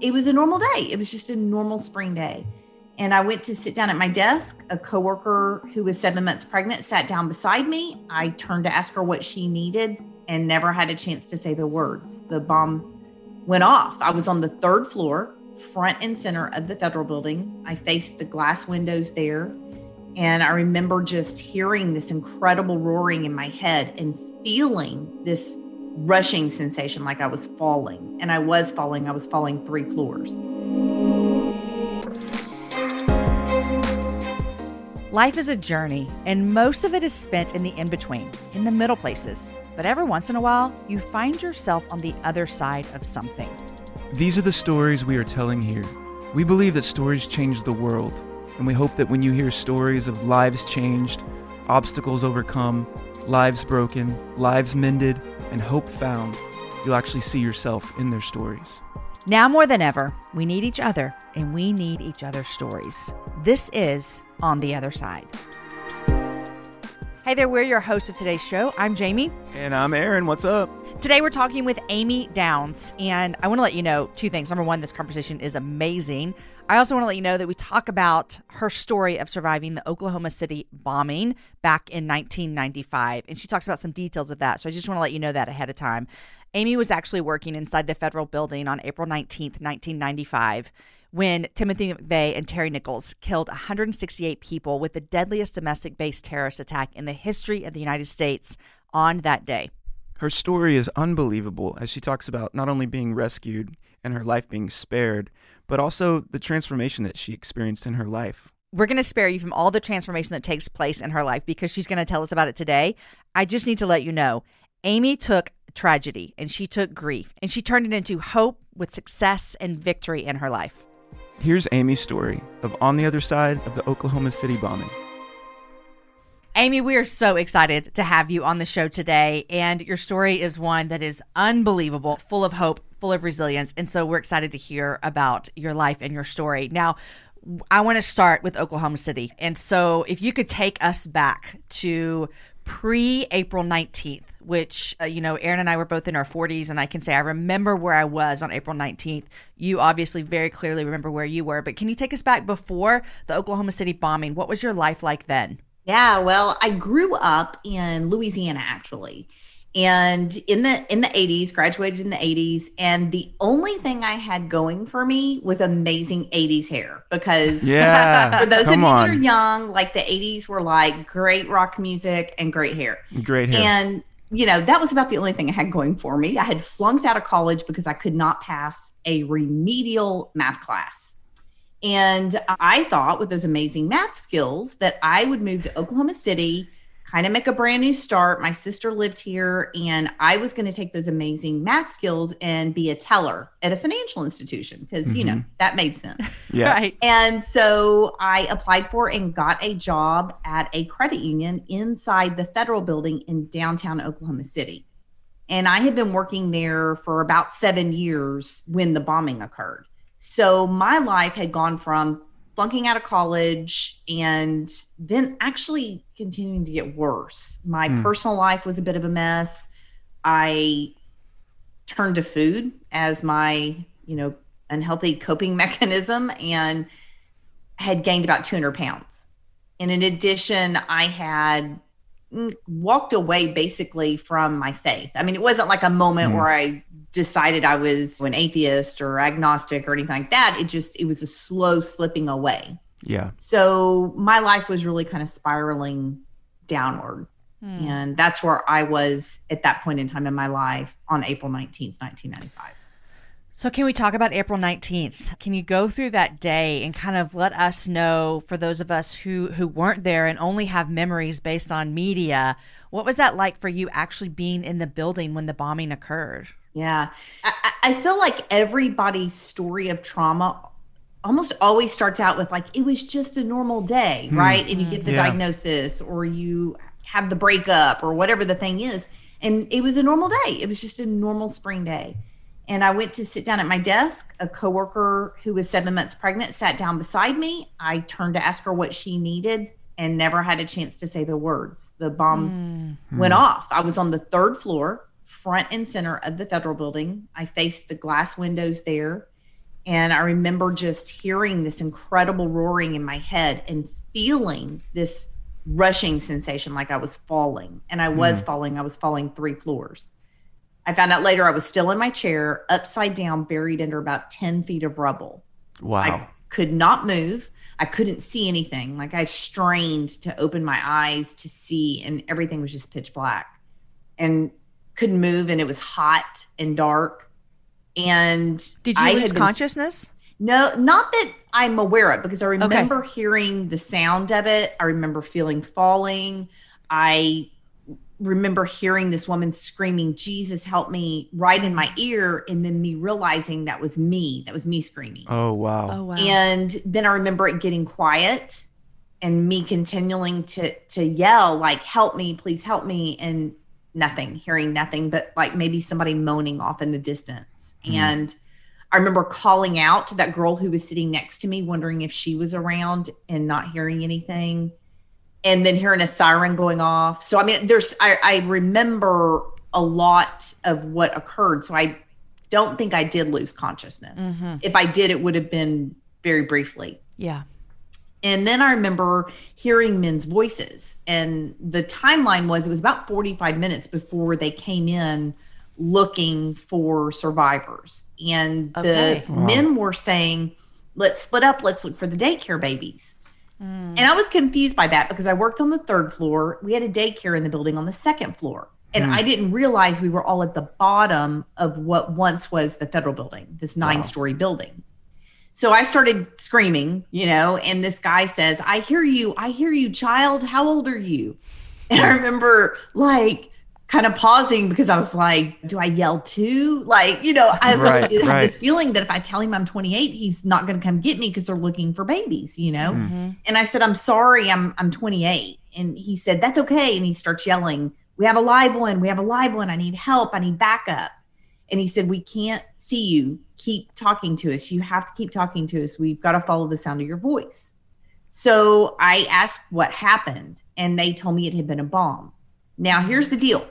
it was a normal day. It was just a normal spring day. And I went to sit down at my desk. A coworker who was seven months pregnant sat down beside me. I turned to ask her what she needed and never had a chance to say the words. The bomb went off. I was on the third floor, front and center of the federal building. I faced the glass windows there. And I remember just hearing this incredible roaring in my head and feeling this rushing sensation like I was falling. And I was falling, I was falling three floors. Life is a journey, and most of it is spent in the in between, in the middle places. But every once in a while, you find yourself on the other side of something. These are the stories we are telling here. We believe that stories change the world, and we hope that when you hear stories of lives changed, obstacles overcome, lives broken, lives mended, and hope found, you'll actually see yourself in their stories. Now more than ever, we need each other and we need each other's stories. This is On the Other Side. Hey there, we're your hosts of today's show. I'm Jamie. And I'm Aaron. What's up? Today we're talking with Amy Downs, and I want to let you know two things. Number one, this conversation is amazing. I also want to let you know that we talk about her story of surviving the Oklahoma City bombing back in 1995, and she talks about some details of that. So I just want to let you know that ahead of time. Amy was actually working inside the federal building on April 19th, 1995 when Timothy McVeigh and Terry Nichols killed 168 people with the deadliest domestic based terrorist attack in the history of the United States on that day. Her story is unbelievable as she talks about not only being rescued and her life being spared, but also the transformation that she experienced in her life. We're going to spare you from all the transformation that takes place in her life because she's going to tell us about it today. I just need to let you know Amy took tragedy and she took grief and she turned it into hope with success and victory in her life. Here's Amy's story of On the Other Side of the Oklahoma City bombing. Amy, we are so excited to have you on the show today. And your story is one that is unbelievable, full of hope, full of resilience. And so we're excited to hear about your life and your story. Now, I want to start with Oklahoma City. And so if you could take us back to pre April 19th, which, uh, you know, Aaron and I were both in our 40s, and I can say I remember where I was on April 19th. You obviously very clearly remember where you were, but can you take us back before the Oklahoma City bombing? What was your life like then? Yeah, well, I grew up in Louisiana actually. And in the in the 80s, graduated in the 80s, and the only thing I had going for me was amazing 80s hair because yeah, for those of you that are young, like the 80s were like great rock music and great hair. Great hair. And you know, that was about the only thing I had going for me. I had flunked out of college because I could not pass a remedial math class. And I thought with those amazing math skills that I would move to Oklahoma City kind of make a brand new start. My sister lived here, and I was going to take those amazing math skills and be a teller at a financial institution because, mm-hmm. you know, mm-hmm. that made sense. Yeah. right. And so I applied for and got a job at a credit union inside the federal building in downtown Oklahoma City. And I had been working there for about seven years when the bombing occurred. So my life had gone from flunking out of college and then actually continuing to get worse. My mm. personal life was a bit of a mess. I turned to food as my, you know, unhealthy coping mechanism and had gained about 200 pounds. And in addition, I had walked away basically from my faith. I mean, it wasn't like a moment mm. where I decided I was an atheist or agnostic or anything like that. It just it was a slow slipping away. Yeah. So my life was really kind of spiraling downward. Hmm. And that's where I was at that point in time in my life on April 19th, 1995. So, can we talk about April 19th? Can you go through that day and kind of let us know, for those of us who, who weren't there and only have memories based on media, what was that like for you actually being in the building when the bombing occurred? Yeah. I, I feel like everybody's story of trauma almost always starts out with like, it was just a normal day, mm-hmm. right? And you get the yeah. diagnosis or you have the breakup or whatever the thing is. And it was a normal day. It was just a normal spring day. And I went to sit down at my desk. A coworker who was seven months pregnant sat down beside me. I turned to ask her what she needed and never had a chance to say the words. The bomb mm. went off. I was on the third floor front and center of the federal building. I faced the glass windows there. And I remember just hearing this incredible roaring in my head and feeling this rushing sensation like I was falling. And I was Mm. falling. I was falling three floors. I found out later I was still in my chair, upside down, buried under about 10 feet of rubble. Wow. I could not move. I couldn't see anything. Like I strained to open my eyes to see, and everything was just pitch black and couldn't move. And it was hot and dark. And Did you I lose had been- consciousness? no, not that I'm aware of, because I remember hearing the sound of it. I remember feeling falling. I remember hearing this woman screaming, Jesus, help me, right in my ear. And then me realizing that was me. That was me screaming. oh wow. Oh wow. And then I remember it getting quiet and me continuing to to yell, like, help me, please help me. And nothing, hearing nothing, but like maybe somebody moaning off in the distance. Mhm. And I remember calling out to that girl who was sitting next to me, wondering if she was around and not hearing anything. And then hearing a siren going off. So I mean, there's I, I remember a lot of what occurred. So I don't think I did lose consciousness. Mhm. If I did, it would have been very briefly. Yeah. And then I remember hearing men's voices. And the timeline was it was about 45 minutes before they came in looking for survivors. And Okay. the Wow. men were saying, let's split up, let's look for the daycare babies. Mm. And I was confused by that because I worked on the third floor. We had a daycare in the building on the second floor. And Hmm. I didn't realize we were all at the bottom of what once was the federal building, this nine story building. So I started screaming, you know, and this guy says, I hear you. I hear you, child. How old are you? And I remember like kind of pausing because I was like, do I yell too? Like, you know, I really Right, did have this feeling that if I tell him I'm 28, he's not going to come get me because they're looking for babies, you know? Mm. Mhm. And I said, I'm sorry, I'm I'm 28. And he said, That's okay. And he starts yelling, We have a live one, we have a live one. I need help, I need backup. And he said, We can't see you. Keep talking to us. You have to keep talking to us. We've got to follow the sound of your voice. So I asked what happened, and they told me it had been a bomb. Now, here's the deal.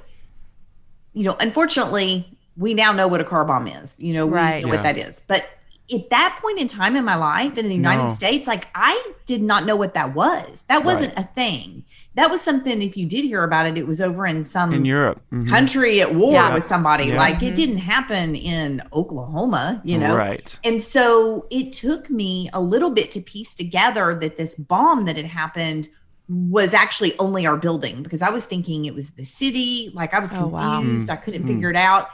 You know, unfortunately, we now know what a car bomb is. You know, we Right. know what that is. But at that point in time in my life in the United No. States, like I did not know what that was. That wasn't a thing. That was something, if you did hear about it, it was over in some In Europe. Mhm. country at war Yeah. with somebody. Yeah. Like Mhm. it didn't happen in Oklahoma, you know? Right. And so it took me a little bit to piece together that this bomb that had happened was actually only our building because I was thinking it was the city. Like I was Oh, confused. wow. I couldn't Mm. figure it out.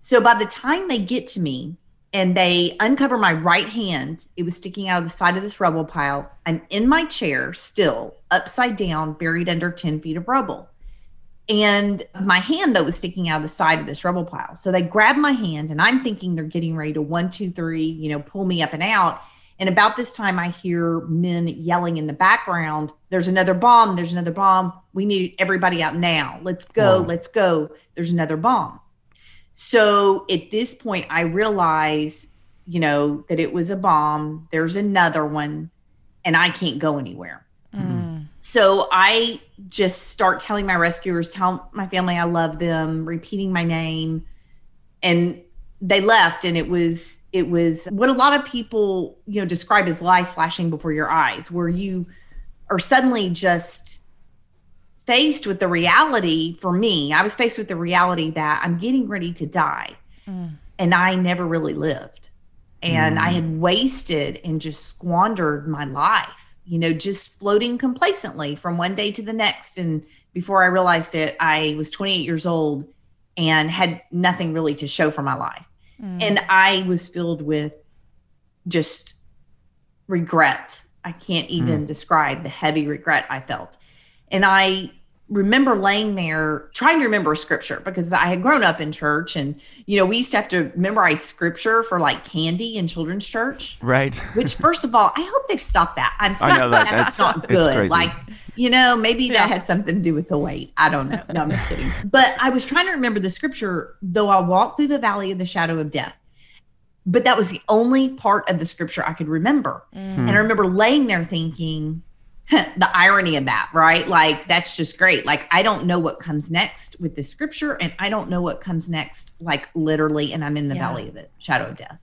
So by the time they get to me and they uncover my right hand, it was sticking out of the side of this rubble pile. I'm in my chair still, upside down, buried under 10 feet of rubble. And my hand, though, was sticking out of the side of this rubble pile. So they grab my hand, and I'm thinking they're getting ready to one, two, three, you know, pull me up and out. And about this time, I hear men yelling in the background, There's another bomb. There's another bomb. We need everybody out now. Let's go. Whoa. Let's go. There's another bomb. So at this point, I realize, you know, that it was a bomb. There's another one, and I can't go anywhere. Mm. So I just start telling my rescuers, tell my family I love them, repeating my name. And they left and it was it was what a lot of people, you know, describe as life flashing before your eyes, where you are suddenly just faced with the reality for me. I was faced with the reality that I'm getting ready to die Mm. and I never really lived. And I Mm. had wasted and just squandered my life, you know, just floating complacently from one day to the next. And before I realized it, I was 28 years old and had nothing really to show for my life. Mm. And I was filled with just regret. I can't even describe the heavy regret I felt. And I remember laying there trying to remember a scripture because I had grown up in church and you know we used to have to memorize scripture for like candy in children's church Right. which first of all I hope they've stopped that I'm, I know that. that's, That's- not it's good crazy. like you know maybe Yeah. that had something to do with the weight I don't know no I'm just kidding but I was trying to remember the scripture though I walked through the valley of the shadow of death but that was the only part of the scripture I could remember Mm. and I remember laying there thinking, the irony of that, right? Like, that's just great. Like, I don't know what comes next with the scripture, and I don't know what comes next, like, literally. And I'm in the Yeah. valley of the shadow of death.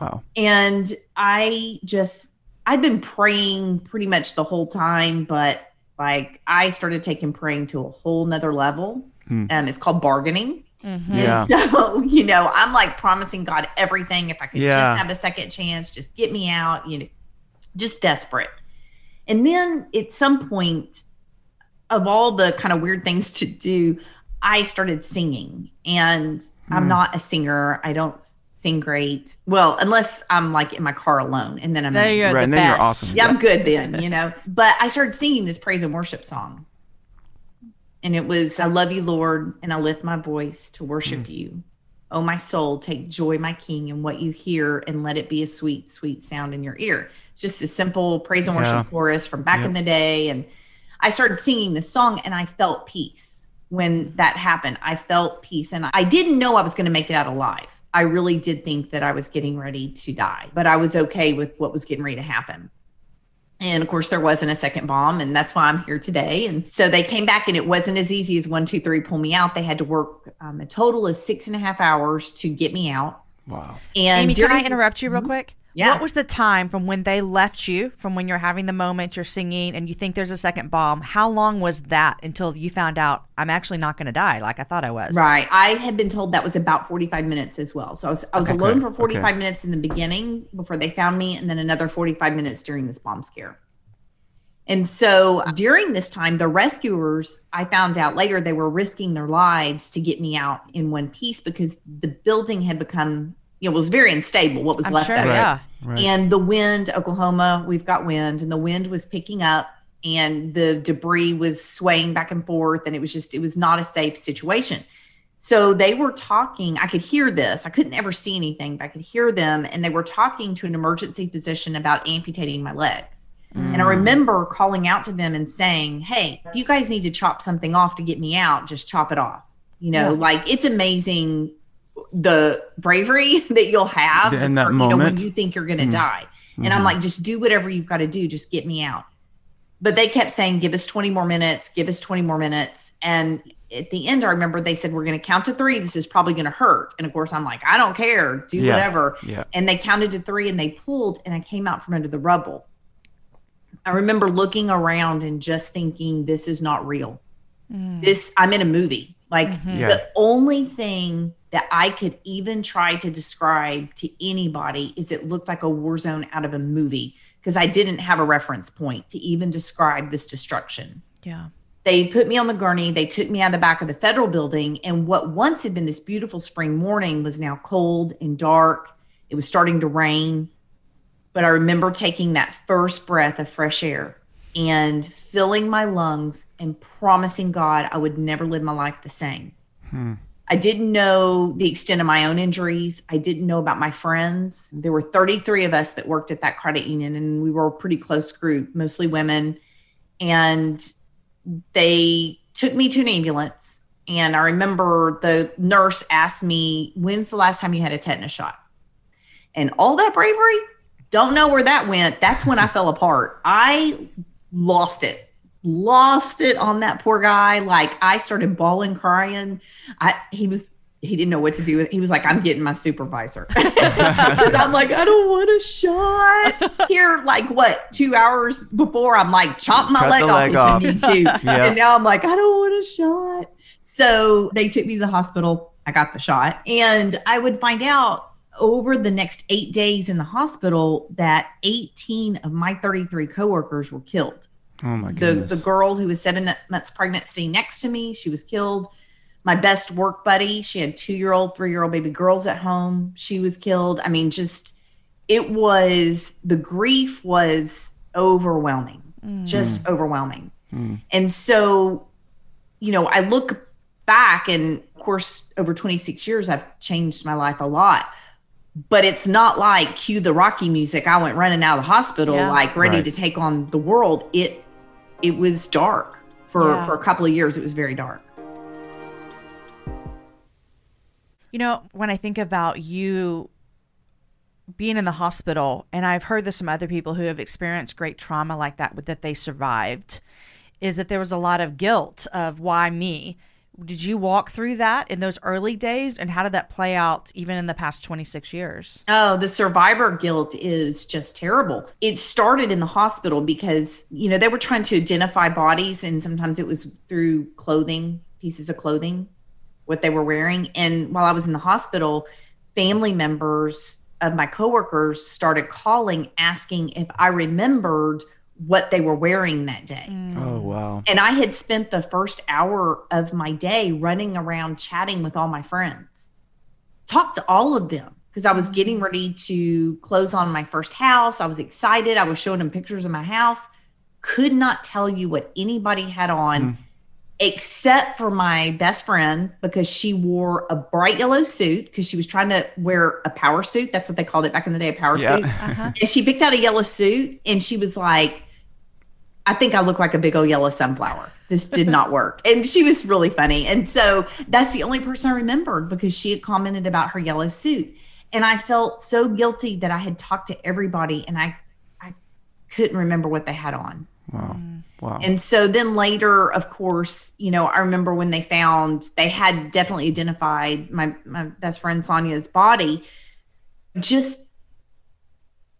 Wow. And I just, I'd been praying pretty much the whole time, but like I started taking praying to a whole nother level. Hmm. Um, it's called bargaining. Mm-hmm. Yeah. And so, you know, I'm like promising God everything. If I could Yeah. just have a second chance, just get me out, you know, just desperate. And then at some point, of all the kind of weird things to do, I started singing. And I'm Hmm. not a singer. I don't sing great. Well, unless I'm like in my car alone and then I'm There you're Right, the and then you're awesome. yeah, I'm good then, you know. But I started singing this praise and worship song. And it was, I love you, Lord, and I lift my voice to worship Mm. you. Oh, my soul, take joy, my King, in what you hear, and let it be a sweet, sweet sound in your ear. Just a simple praise and worship Yeah. chorus from back Yep. in the day. And I started singing this song, and I felt peace when that happened. I felt peace, and I didn't know I was going to make it out alive. I really did think that I was getting ready to die, but I was okay with what was getting ready to happen. And of course, there wasn't a second bomb, and that's why I'm here today. And so they came back, and it wasn't as easy as one, two, three, pull me out. They had to work um, a total of six and a half hours to get me out. Wow. And Amy, can during I this- interrupt you real quick? Yeah. What was the time from when they left you, from when you're having the moment, you're singing, and you think there's a second bomb? How long was that until you found out I'm actually not going to die like I thought I was? Right. I had been told that was about 45 minutes as well. So I was, I was Okay. alone for Okay. 45 minutes in the beginning before they found me, and then another 45 minutes during this bomb scare. And so during this time, the rescuers, I found out later, they were risking their lives to get me out in one piece because the building had become, you know, was very unstable, what was I'm left sure. of it. Yeah. Right. And the wind, Oklahoma, we've got wind, and the wind was picking up, and the debris was swaying back and forth, and it was just, it was not a safe situation. So they were talking. I could hear this. I couldn't ever see anything, but I could hear them, and they were talking to an emergency physician about amputating my leg. And I mm. remember calling out to them and saying, Hey, if you guys need to chop something off to get me out, just chop it off. You know, Yeah. like it's amazing the bravery that you'll have In that or, you know, when you think you're going to Mm. Mm-hmm. die. And I'm mm-hmm. like, just do whatever you've got to do. Just get me out. But they kept saying, give us 20 more minutes, give us 20 more minutes. And at the end, I remember they said, we're going to count to three. This is probably going to hurt. And of course, I'm like, I don't care. Do Yeah. whatever. Yeah. And they counted to three and they pulled, and I came out from under the rubble. I remember looking around and just thinking, this is not real. Mm. This, I'm in a movie. Like mm-hmm. Yeah. the only thing that I could even try to describe to anybody is it looked like a war zone out of a movie because I didn't have a reference point to even describe this destruction. Yeah. They put me on the gurney. They took me out the back of the federal building. And what once had been this beautiful spring morning was now cold and dark. It was starting to rain. But I remember taking that first breath of fresh air and filling my lungs and promising God I would never live my life the same. Hmm. I didn't know the extent of my own injuries. I didn't know about my friends. There were 33 of us that worked at that credit union, and we were a pretty close group, mostly women. And they took me to an ambulance. And I remember the nurse asked me, When's the last time you had a tetanus shot? And all that bravery, don't know where that went. That's when I fell apart. I lost it, lost it on that poor guy. Like I started bawling, crying. I he was he didn't know what to do with. He was like, "I'm getting my supervisor," 'Cause I'm like, "I don't want a shot." Here, like what two hours before, I'm like, "Chop my Cut leg off if off. you need to," Yeah. and now I'm like, "I don't want a shot." So they took me to the hospital. I got the shot, and I would find out over the next eight days in the hospital that 18 of my 33 coworkers were killed. Oh my The goodness. the girl who was seven months pregnant sitting next to me, she was killed. My best work buddy, she had two year old, three year old baby girls at home. She was killed. I mean, just it was the grief was overwhelming, just overwhelming. Mm. And so, you know, I look back and of course, over 26 years, I've changed my life a lot. But it's not like cue the Rocky music. I went running out of the hospital, Yeah. like ready Right. to take on the world. It it was dark for Yeah. for a couple of years. It was very dark. You know, when I think about you being in the hospital, and I've heard this from other people who have experienced great trauma like that, but that they survived, is that there was a lot of guilt of why me. Did you walk through that in those early days? And how did that play out even in the past 26 years? Oh, the survivor guilt is just terrible. It started in the hospital because, you know, they were trying to identify bodies, and sometimes it was through clothing, pieces of clothing, what they were wearing. And while I was in the hospital, family members of my coworkers started calling asking if I remembered what they were wearing that day. Mm. Oh, wow. And I had spent the first hour of my day running around chatting with all my friends. Talked to all of them because I was getting ready to close on my first house. I was excited. I was showing them pictures of my house. Could not tell you what anybody had on Mm. except for my best friend because she wore a bright yellow suit because she was trying to wear a power suit. That's what they called it back in the day, a power Yeah. suit. Uh-huh. And she picked out a yellow suit and she was like, I think I look like a big old yellow sunflower. This did not work. And she was really funny. And so that's the only person I remembered because she had commented about her yellow suit. And I felt so guilty that I had talked to everybody and I I couldn't remember what they had on. Wow. Wow. And so then later, of course, you know, I remember when they found they had definitely identified my my best friend Sonia's body, just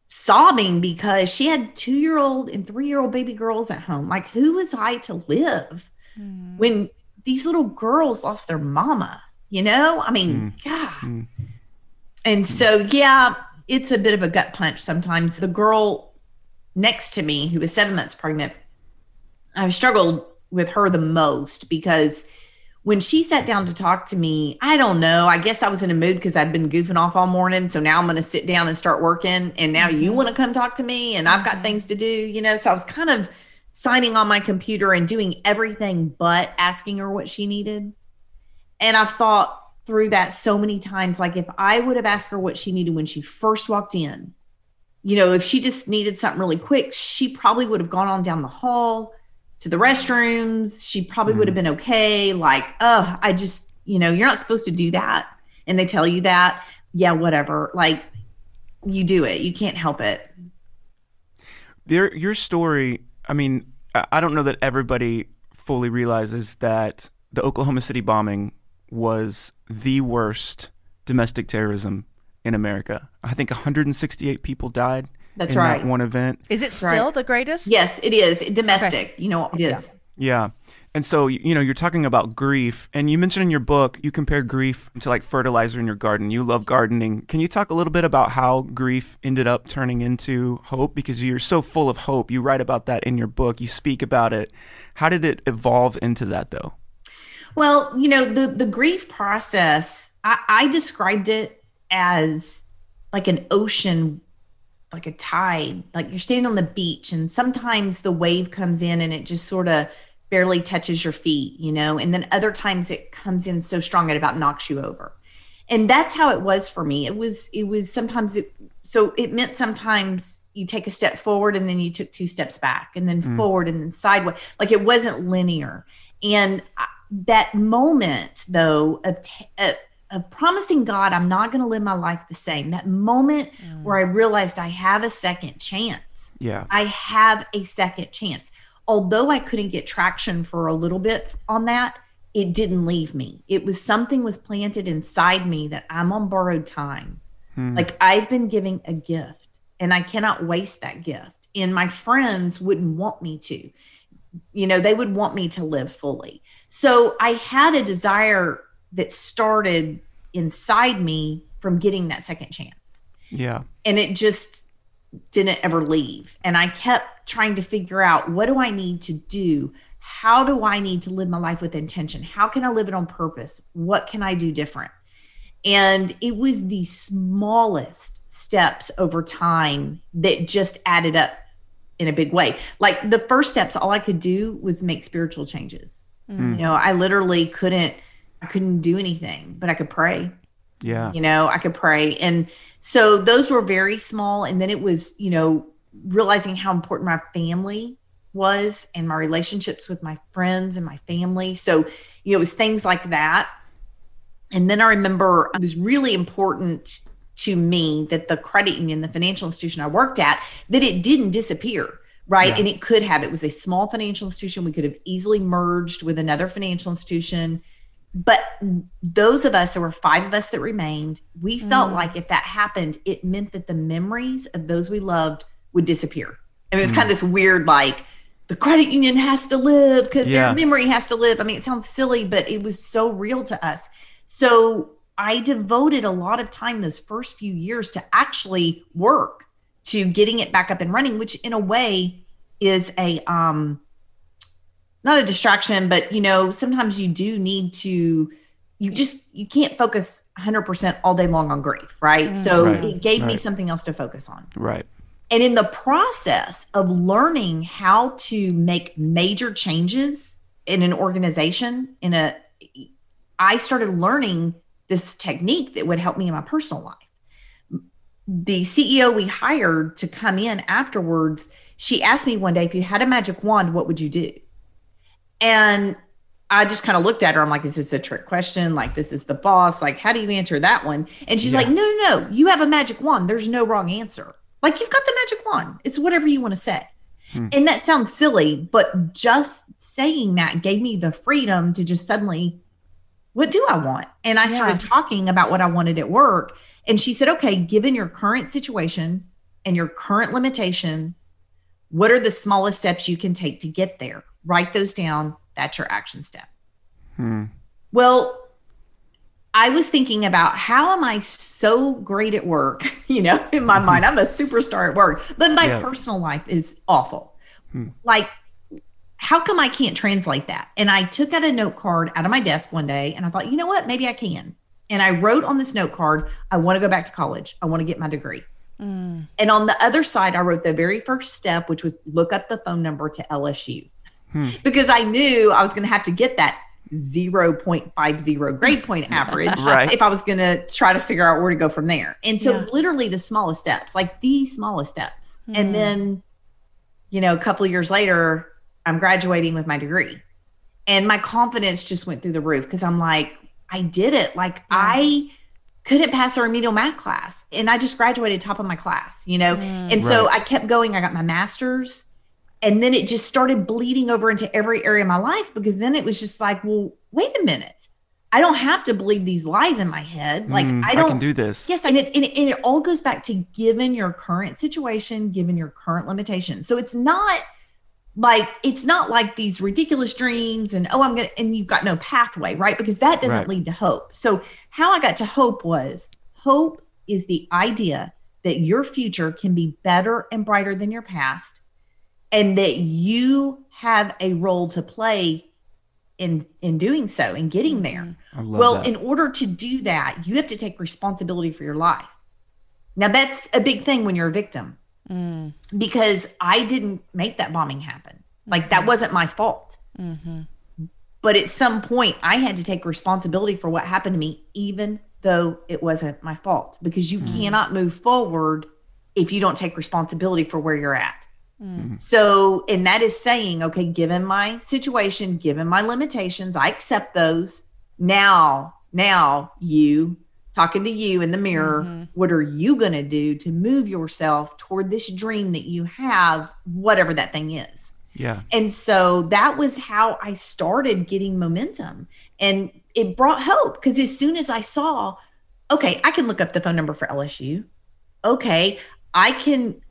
sobbing because she had two year old and three year old baby girls at home. Like, who was I to live hmm. when these little girls lost their mama? You know, I mean, hmm. God. Mm. And hmm. so, yeah, it's a bit of a gut punch sometimes. The girl next to me, who was seven months pregnant, I struggled with her the most because when she sat down to talk to me, I don't know. I guess I was in a mood because I'd been goofing off all morning. So now I'm going to sit down and start working. And now you mm-hmm. want to come talk to me, and I've got mm-hmm. things to do, you know? So I was kind of signing on my computer and doing everything but asking her what she needed. And I've thought through that so many times. Like, if I would have asked her what she needed when she first walked in, you know, if she just needed something really quick, she probably would have gone on down the hall to the restrooms. She probably would have mm-hmm. been okay. Like, oh, I just, you know, you're not supposed to do that. And they tell you that. Yeah, whatever. Like, you do it. You can't help it. Your your story. I mean, I don't know that everybody fully realizes that the Oklahoma City bombing was the worst domestic terrorism in America. I think 168 people died. That's in right. That one event. Is it right. still the greatest? Yes, it is domestic. You know, it is. Yeah. And so, you know, you're talking about grief, and you mentioned in your book, you compare grief to like fertilizer in your garden. You love gardening. Can you talk a little bit about how grief ended up turning into hope? Because you're so full of hope. You write about that in your book, you speak about it. How did it evolve into that, though? Well, you know, the the grief process, I, I described it as like an ocean, like a tide. Like you're standing on the beach, and sometimes the wave comes in and it just sort of barely touches your feet, you know, and then other times it comes in so strong it about knocks you over. And that's how it was for me. It was it was sometimes it so it meant sometimes you take a step forward and then you took two steps back and then forward and then sideways. Like it wasn't linear. And I, that moment though of t- uh, of promising God I'm not going to live my life the same. That moment mm. where I realized I have a second chance. Yeah. I have a second chance. Although I couldn't get traction for a little bit on that, it didn't leave me. It was something was planted inside me that I'm on borrowed time. Hmm. Like I've been giving a gift and I cannot waste that gift. And my friends wouldn't want me to. You know, they would want me to live fully. So I had a desire that started inside me from getting that second chance. Yeah. and it just didn't ever leave. And i kept trying to figure out what do i need to do? How do i need to live my life with intention? How can i live it on purpose? What can i do different? And it was the smallest steps over time that just added up in a big way. Like the first steps all i could do was make spiritual changes. Mm. You know i literally couldn't i couldn't do anything but i could pray. Yeah. you know i could pray. And so those were very small. And then it was you know realizing how important my family was and my relationships with my friends and my family. So you know it was things like that. And then i remember it was really important to me that the credit union the financial institution i worked at that it didn't disappear right? Yeah. and it could have. It was a small financial institution. We could have easily merged with another financial institution but those of us, there were five of us that remained, we felt like if that happened, it meant that the memories of those we loved would disappear. And it was kind of this weird, like, the credit union has to live because Yeah. their memory has to live. I mean, it sounds silly, but it was so real to us. So I devoted a lot of time those first few years to actually work to getting it back up and running, which in a way is a um not a distraction, but you know, sometimes you do need to you just you can't focus 100% all day long on grief, right? So mm. Right, it gave me something else to focus on. Right. And in the process of learning how to make major changes in an organization, in a, I started learning this technique that would help me in my personal life. The CEO we hired to come in afterwards, she asked me one day, if you had a magic wand, what would you do? And I just kind of looked at her. I'm like, is this a trick question? Like, this is the boss. Like, how do you answer that one? And she's Yeah. like, no, no, no. You have a magic wand. There's no wrong answer. Like, you've got the magic wand. It's whatever you want to say. Hmm. And that sounds silly, but just saying that gave me the freedom to just suddenly, what do I want? And I started talking about what I wanted at work. And she said, okay, given your current situation and your current limitation, what are the smallest steps you can take to get there? Write those down. That's your action step. Hmm. Well, I was thinking about how am I so great at work? You know, in my mind, I'm a superstar at work, but my Yeah. personal life is awful. Hmm. Like, how come I can't translate that? And I took out a note card out of my desk one day and I thought, you know what? Maybe I can. And I wrote on this note card, I want to go back to college. I want to get my degree. Mm. And on the other side, I wrote the very first step, which was look up the phone number to LSU Hmm. because I knew I was going to have to get that 0.50 grade point average Right. if I was going to try to figure out where to go from there. And so Yeah. it's literally the smallest steps, like the smallest steps. Hmm. And then, you know, a couple of years later, I'm graduating with my degree. And my confidence just went through the roof because I'm like, I did it. Like I couldn't pass a remedial math class and I just graduated top of my class, you know? Mm. And so I kept going. I got my master's. And then it just started bleeding over into every area of my life because then it was just like, well, wait a minute. I don't have to believe these lies in my head. Like, Hmm, I don't can do this. Yes, and it, and it and it all goes back to given your current situation, given your current limitations. So it's not like it's not like these ridiculous dreams and oh I'm gonna and you've got no pathway, right? Because that doesn't Right. lead to hope. So how I got to hope was hope is the idea that your future can be better and brighter than your past, and that you have a role to play in in doing so and getting there. Love Well, that. in order to do that, you have to take responsibility for your life. Now, that's a big thing when you're a victim Mm. because I didn't make that bombing happen. Like, that wasn't my fault. hmm But at some point, I had to take responsibility for what happened to me, even though it wasn't my fault, because you cannot move forward if you don't take responsibility for where you're at. Mm. So, and that is saying, okay, given my situation, given my limitations, I accept those. Now, now you talking to you in the mirror, Mhm. what are you going to do to move yourself toward this dream that you have, whatever that thing is? yeah. And so that was how I started getting momentum. And it brought hope because as soon as I saw, okay, I can look up the phone number for LSU. Okay, I can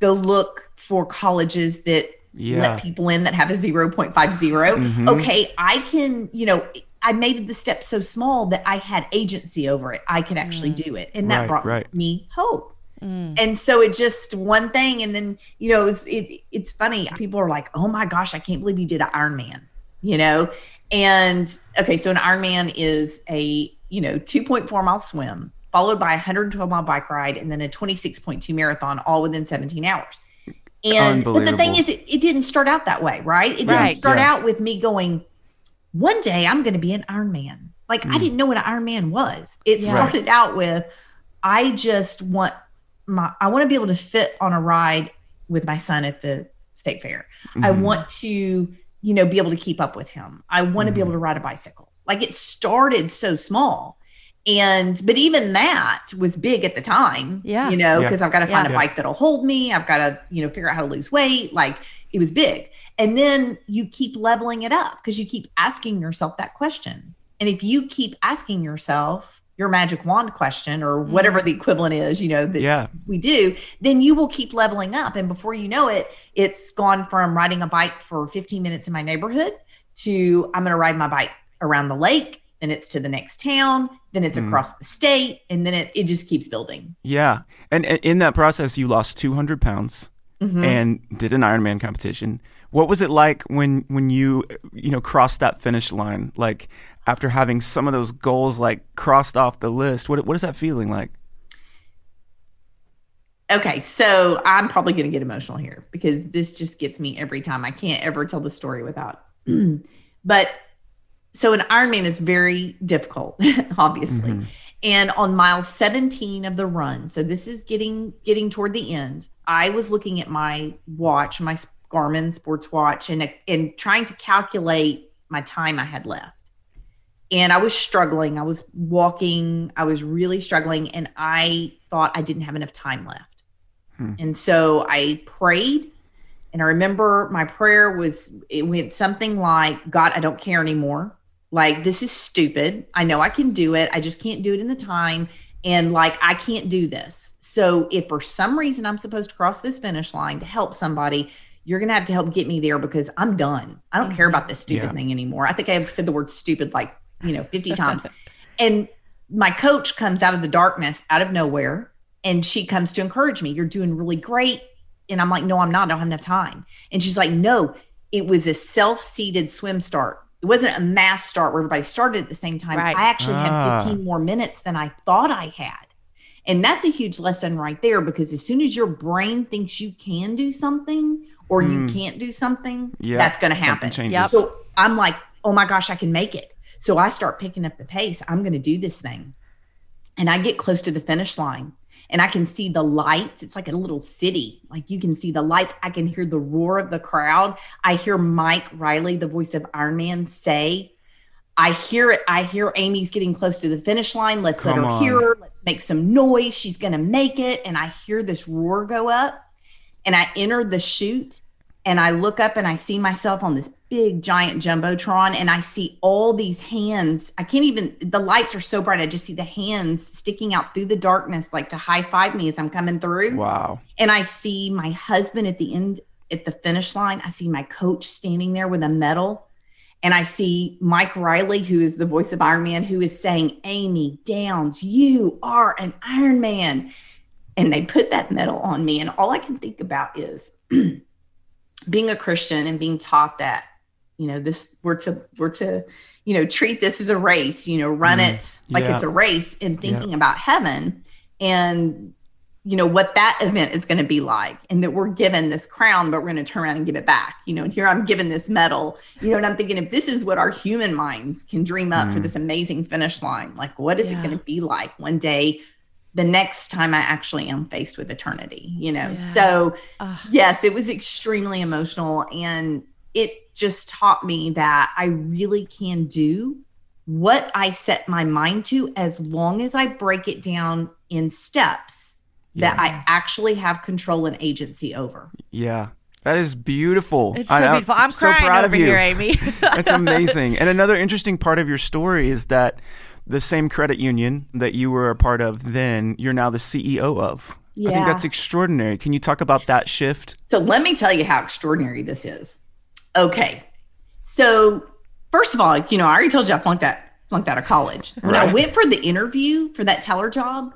go look for colleges that Yeah. let people in that have a 0.50. Mhm. Okay, I can, you know, I made the step so small that I had agency over it. I could actually do it. And that Right, brought right. me hope Mm. and so it just one thing and then you know it's it, it's funny people are like oh my gosh i can't believe you did an ironman you know and okay so an ironman is a you know 2.4 mile swim followed by a 112 mile bike ride and then a 26.2 marathon all within 17 hours and but the thing is it, it didn't start out that way right it didn't Right. start Yeah. out with me going one day i'm going to be an ironman like i Mm. didn't know what an ironman was it Yeah. started out with i just want my I want to be able to fit on a ride with my son at the state fair. I Mhm. want to, you know, be able to keep up with him. I want to be Mhm. able to ride a bicycle. Like it started so small. And but even that was big at the time. Yeah. You know, Yeah. because I've got to find Yeah. a bike that'll hold me. I've got to, you know, figure out how to lose weight. Like it was big. And then you keep leveling it up because you keep asking yourself that question. And if you keep asking yourself your magic wand question or mm-hmm. whatever the equivalent is, you know, that Yeah. we do, then you will keep leveling up. And before you know it, it's gone from riding a bike for 15 minutes in my neighborhood to I'm going to ride my bike around the lake. Then it's to the next town. Then it's Mhm. across the state. And then it, it just keeps building. Yeah. And, and in that process, you lost 200 pounds Mhm. and did an Ironman competition. What was it like when when you you know crossed that finish line? Like after having some of those goals like crossed off the list, what what is that feeling like? Okay, so I'm probably going to get emotional here because this just gets me every time. I can't ever tell the story without. but so an Ironman is very difficult, obviously. Mhm. And on mile 17 of the run, so this is getting getting toward the end. I was looking at my watch, my Garmin sports watch, and and trying to calculate my time I had left. And I was struggling. I was walking. I was really struggling, and I thought I didn't have enough time left. Hmm. And so I prayed, and I remember my prayer was it went something like, "God, I don't care anymore. Like this is stupid. I know I can do it. I just can't do it in the time." And like, I can't do this. So, if for some reason I'm supposed to cross this finish line to help somebody, you're going to have to help get me there because I'm done. I don't care about this stupid Yeah. thing anymore. I think I've said the word stupid like, you know, 50 times. And my coach comes out of the darkness, out of nowhere, and she comes to encourage me. You're doing really great. And I'm like, no, I'm not. I don't have enough time. And she's like, no, it was a self seated swim start. It wasn't a mass start where everybody started at the same time. Right. I actually Ah. had 15 more minutes than I thought I had. And that's a huge lesson right there because as soon as your brain thinks you can do something or you Hmm. can't do something, Yeah, that's going to happen. changes. Yep. So I'm like, oh my gosh, I can make it. So I start picking up the pace. I'm going to do this thing. And I get close to the finish line and I can see the lights. It's like a little city. Like you can see the lights. I can hear the roar of the crowd. I hear Mike Reilly, the voice of Iron Man, say, I hear it. I hear Amy's getting close to the finish line. Let's Come let her on. hear her. Let's make some noise. She's going to make it. And I hear this roar go up. And I enter the chute and I look up and I see myself on this big giant jumbotron and I see all these hands. I can't even the lights are so bright. I just see the hands sticking out through the darkness like to high five me as I'm coming through. Wow. And I see my husband at the end at the finish line. I see my coach standing there with a medal. And I see Mike Reilly, who is the voice of Iron Man, who is saying, Amy Downs, you are an Iron Man. And they put that medal on me. And all I can think about is being a Christian and being taught that, you know, this we're to we're to, you know, treat this as a race, you know, run Mm, it like yeah. it's a race and thinking about heaven and you know what that event is going to be like and that we're given this crown but we're going to turn around and give it back you know and here i'm given this medal you know and i'm thinking if this is what our human minds can dream up for Mm. this amazing finish line like what is Yeah. it going to be like one day the next time i actually am faced with eternity you know Yeah. so Ugh. yes it was extremely emotional and it just taught me that i really can do what i set my mind to as long as i break it down in steps that I actually have control and agency over. Yeah. That is beautiful. It's so I- beautiful. I'm so crying proud over of you. here, Amy. That's amazing. And another interesting part of your story is that the same credit union that you were a part of then, you're now the CEO of. Yeah. I think that's extraordinary. Can you talk about that shift? So let me tell you how extraordinary this is. Okay. So first of all, you know, I already told you I flunked out flunked out of college. When I went for the interview for that teller job,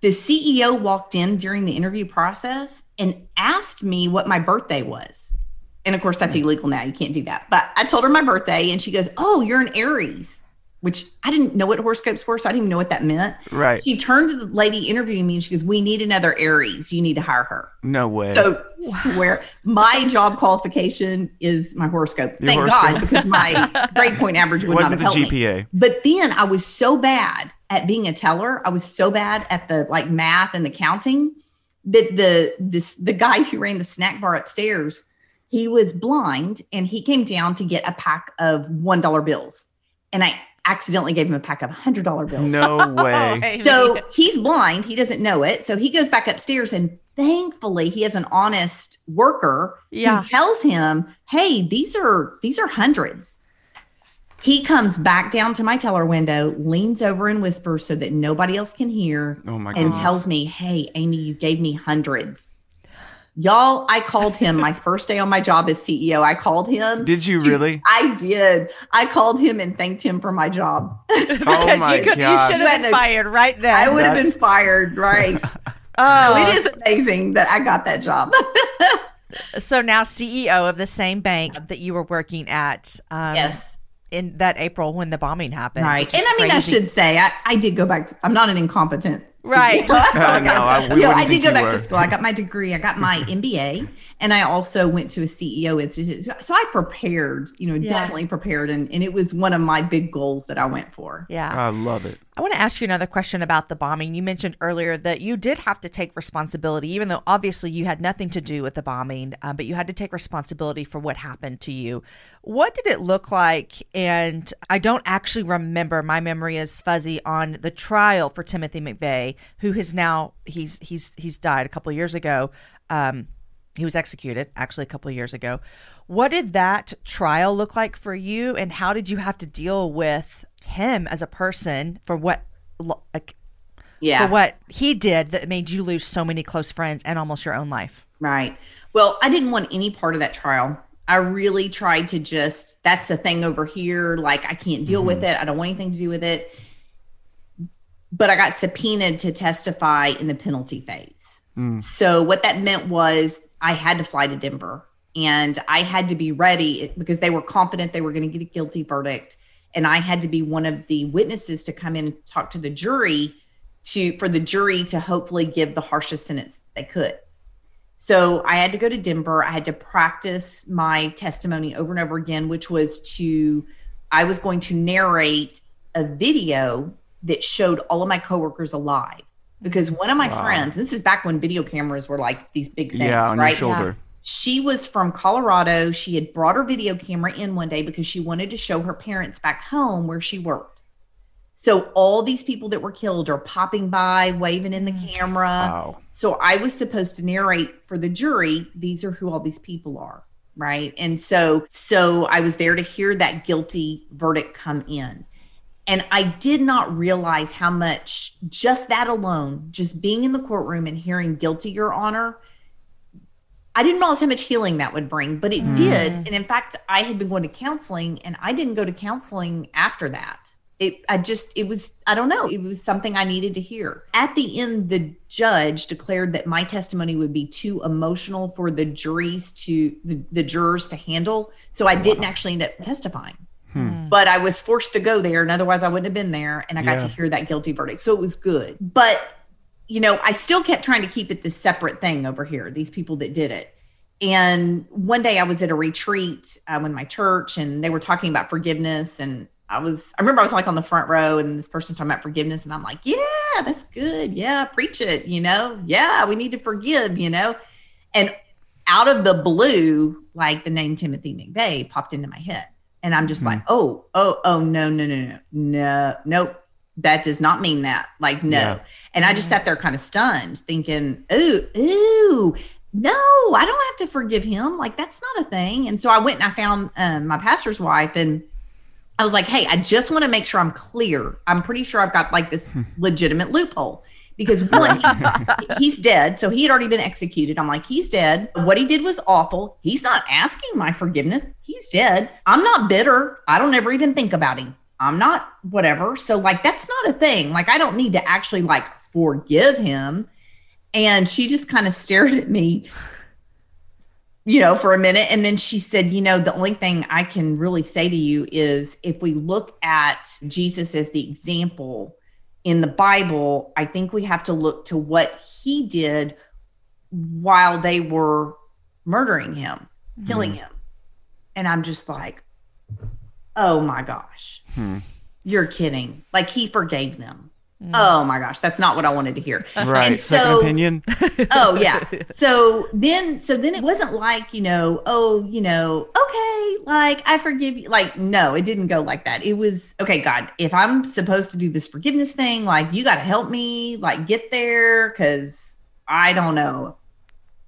the CEO walked in during the interview process and asked me what my birthday was. And of course, that's illegal now. You can't do that. But I told her my birthday, and she goes, Oh, you're an Aries, which I didn't know what horoscopes were. So I didn't even know what that meant. Right. He turned to the lady interviewing me and she goes, We need another Aries. You need to hire her. No way. So swear my job qualification is my horoscope. Your Thank horoscope. God, because my grade point average would not have the helped me. GPA. But then I was so bad at being a teller. I was so bad at the like math and the counting that the this the guy who ran the snack bar upstairs, he was blind and he came down to get a pack of one dollar bills, and I accidentally gave him a pack of hundred dollar bills. No way. So he's blind. He doesn't know it. So he goes back upstairs, and thankfully, he has an honest worker Yeah. who tells him, "Hey, these are these are hundreds." He comes back down to my teller window, leans over and whispers so that nobody else can hear, Oh my and goodness. tells me, Hey, Amy, you gave me hundreds. Y'all, I called him my first day on my job as CEO. I called him. Did you to- really? I did. I called him and thanked him for my job. because oh my you, could, you should have been fired right then. I would have been fired, right? oh, it is amazing that I got that job. so now CEO of the same bank that you were working at. Um, yes. In that April when the bombing happened. Right. And I mean, I should say, I, I did go back. To, I'm not an incompetent. Right. Uh, no, I- we I did go back were. to school. I got my degree. I got my MBA, and I also went to a CEO institute. So, so I prepared. You know, Yeah. definitely prepared, and and it was one of my big goals that I went for. Yeah. I love it. I want to ask you another question about the bombing. You mentioned earlier that you did have to take responsibility, even though obviously you had nothing to do with the bombing, uh, but you had to take responsibility for what happened to you. What did it look like? And I don't actually remember. My memory is fuzzy on the trial for Timothy McVeigh, who has now he's he's he's died a couple of years ago. Um, he was executed actually a couple of years ago. What did that trial look like for you, and how did you have to deal with him as a person for what like, Yeah. for what he did that made you lose so many close friends and almost your own life? Right. Well, I didn't want any part of that trial. I really tried to just, that's a thing over here. Like, I can't deal with mm-hmm. it. I don't want anything to do with it. But I got subpoenaed to testify in the penalty phase. Mm. So, what that meant was I had to fly to Denver and I had to be ready because they were confident they were going to get a guilty verdict. And I had to be one of the witnesses to come in and talk to the jury to for the jury to hopefully give the harshest sentence they could. So I had to go to Denver. I had to practice my testimony over and over again, which was to, I was going to narrate a video that showed all of my coworkers alive. Because one of my Wow. friends, this is back when video cameras were like these big things, yeah, on right? your shoulder. She was from Colorado. She had brought her video camera in one day because she wanted to show her parents back home where she worked. So all these people that were killed are popping by, waving in the mm. camera. Wow. So I was supposed to narrate for the jury, these are who all these people are, right? And so so I was there to hear that guilty verdict come in. And I did not realize how much just that alone, just being in the courtroom and hearing guilty your honor, I didn't realize how much healing that would bring, but it hmm. did. And in fact, I had been going to counseling and I didn't go to counseling after that. It I just it was I don't know, it was something I needed to hear. At the end the judge declared that my testimony would be too emotional for the juries to the, the jurors to handle, so I didn't actually end up testifying. But I was forced to go there and otherwise I wouldn't have been there and I got to hear that guilty verdict. So it was good. But you know, I still kept trying to keep it this separate thing over here, these people that did it. And one day I was at a retreat uh, with my church and they were talking about forgiveness. And I was, I remember I was like on the front row and this person's talking about forgiveness. And I'm like, yeah, that's good. Yeah, preach it. You know, yeah, we need to forgive, you know. And out of the blue, like the name Timothy McVeigh popped into my head. And I'm just like, oh, oh, oh, no, no, no, no, no, nope. That does not mean that. Like, no. Yeah. And I just sat there kind of stunned, thinking, ooh, ooh, no, I don't have to forgive him. Like, that's not a thing. And so I went and I found um, my pastor's wife and I was like, hey, I just want to make sure I'm clear. I'm pretty sure I've got like this legitimate loophole because one, he's, he's dead. So he had already been executed. I'm like, he's dead. What he did was awful. He's not asking my forgiveness. He's dead. I'm not bitter. I don't ever even think about him. I'm not whatever. So, like, that's not a thing. Like, I don't need to actually like forgive him. And she just kind of stared at me you know, for a minute. And then she said, you know, the only thing I can really say to you is if we look at Jesus as the example in the Bible, I think we have to look to what he did while they were murdering him, killing him. And I'm just like, oh my gosh, Hmm. you're kidding. Like he forgave them. Mm. Oh my gosh, that's not what I wanted to hear. Right. And Second opinion. oh yeah so then so then it wasn't like you know oh you know okay like i forgive you like no it didn't go like that it was okay god if i'm supposed to do this forgiveness thing like you got to help me like get there because i don't know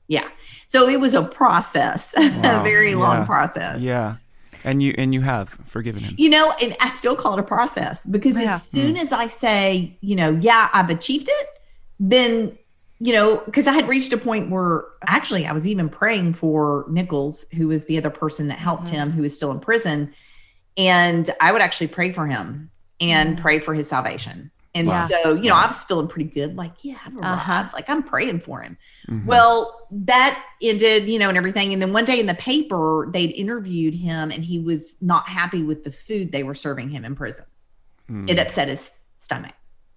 yeah so it was a process a Wow, very long process Yeah. And you and you have forgiven him. You know, and I still call it a process because Yeah. as soon as I say, you know, yeah, I've achieved it, then you know, because I had reached a point where actually I was even praying for Nichols, who was the other person that helped Mhm. him, who is still in prison, and I would actually pray for him and Mhm. pray for his salvation. And Wow. so, you know, Wow. I was feeling pretty good. Like, yeah, I've arrived. Uh-huh. Like, I'm praying for him. Mhm. Well, that ended, you know, and everything. And then one day in the paper, they'd interviewed him and he was not happy with the food they were serving him in prison. Mm. It upset his stomach.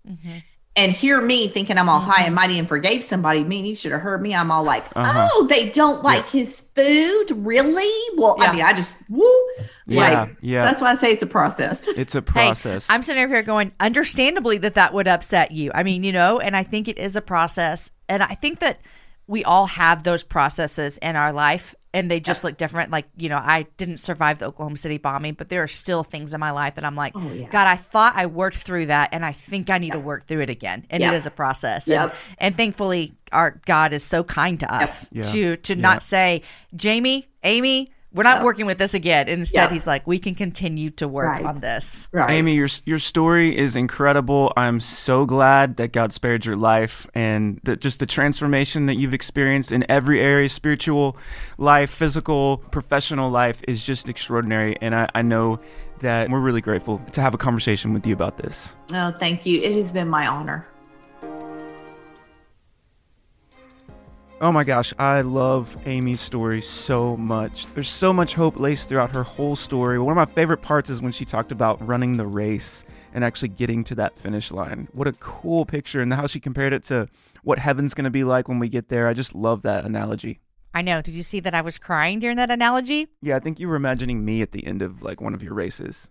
Mhm. And hear me thinking I'm all high Mhm. and mighty and forgave somebody. mean you should have heard me. I'm all like, Uh-huh. oh, they don't like his food? Really? Well, Yeah. I mean, I just, woo. yeah, like, yeah. That's why I say it's a process. it's a process. I'm sitting over here going, understandably, that that would upset you. I mean, you know, and I think it is a process. And I think that we all have those processes in our life and they just look different. Like, you know, I didn't survive the Oklahoma City bombing, but there are still things in my life that I'm like, Oh, yeah. God, I thought I worked through that and I think I need to work through it again. And Yeah. it is a process. Yep. And, and thankfully, our God is so kind to us Yeah. to to Yeah. not say, Jamie, Amy, we're not Yep. working with this again. Instead, Yep. he's like, we can continue to work Right. on this. Right. Amy, your your story is incredible. I'm so glad that God spared your life and that just the transformation that you've experienced in every area, spiritual life, physical, professional life is just extraordinary. And I, I know that we're really grateful to have a conversation with you about this. Oh, thank you. It has been my honor. Oh my gosh, I love Amy's story so much. There's so much hope laced throughout her whole story. One of my favorite parts is when she talked about running the race and actually getting to that finish line. What a cool picture, and how she compared it to what heaven's going to be like when we get there. I just love that analogy. I know. Did you see that I was crying during that analogy? Yeah, I think you were imagining me at the end of like one of your races.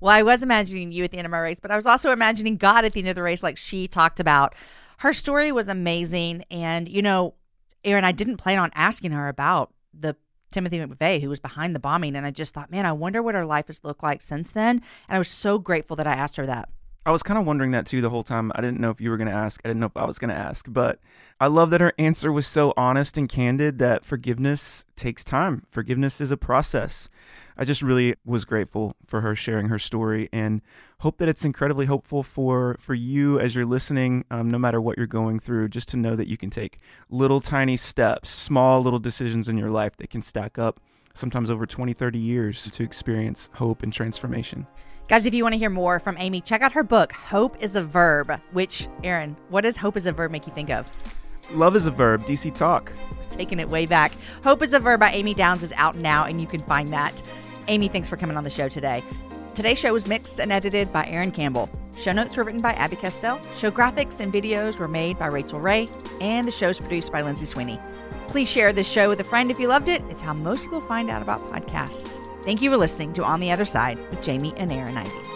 Well, I was imagining you at the end of my race, but I was also imagining God at the end of the race, like she talked about. Her story was amazing. And, you know, Aaron, I didn't plan on asking her about the Timothy McVeigh who was behind the bombing. And I just thought, man, I wonder what her life has looked like since then. And I was so grateful that I asked her that. I was kind of wondering that too the whole time. I didn't know if you were going to ask. I didn't know if I was going to ask. But I love that her answer was so honest and candid that forgiveness takes time. Forgiveness is a process. I just really was grateful for her sharing her story and hope that it's incredibly hopeful for, for you as you're listening, um, no matter what you're going through, just to know that you can take little tiny steps, small little decisions in your life that can stack up sometimes over 20, 30 years to experience hope and transformation. Guys, if you want to hear more from Amy, check out her book, Hope is a Verb, which, Aaron, what does Hope is a Verb make you think of? Love is a verb, DC Talk. taking it way back. Hope is a Verb by Amy Downs is out now, and you can find that. Amy, thanks for coming on the show today. Today's show was mixed and edited by Aaron Campbell. Show notes were written by Abby Castell. Show graphics and videos were made by Rachel Ray, and the show's produced by Lindsay Sweeney. Please share this show with a friend if you loved it. It's how most people find out about podcasts. Thank you for listening to On the Other Side with Jamie and Aaron Ivey.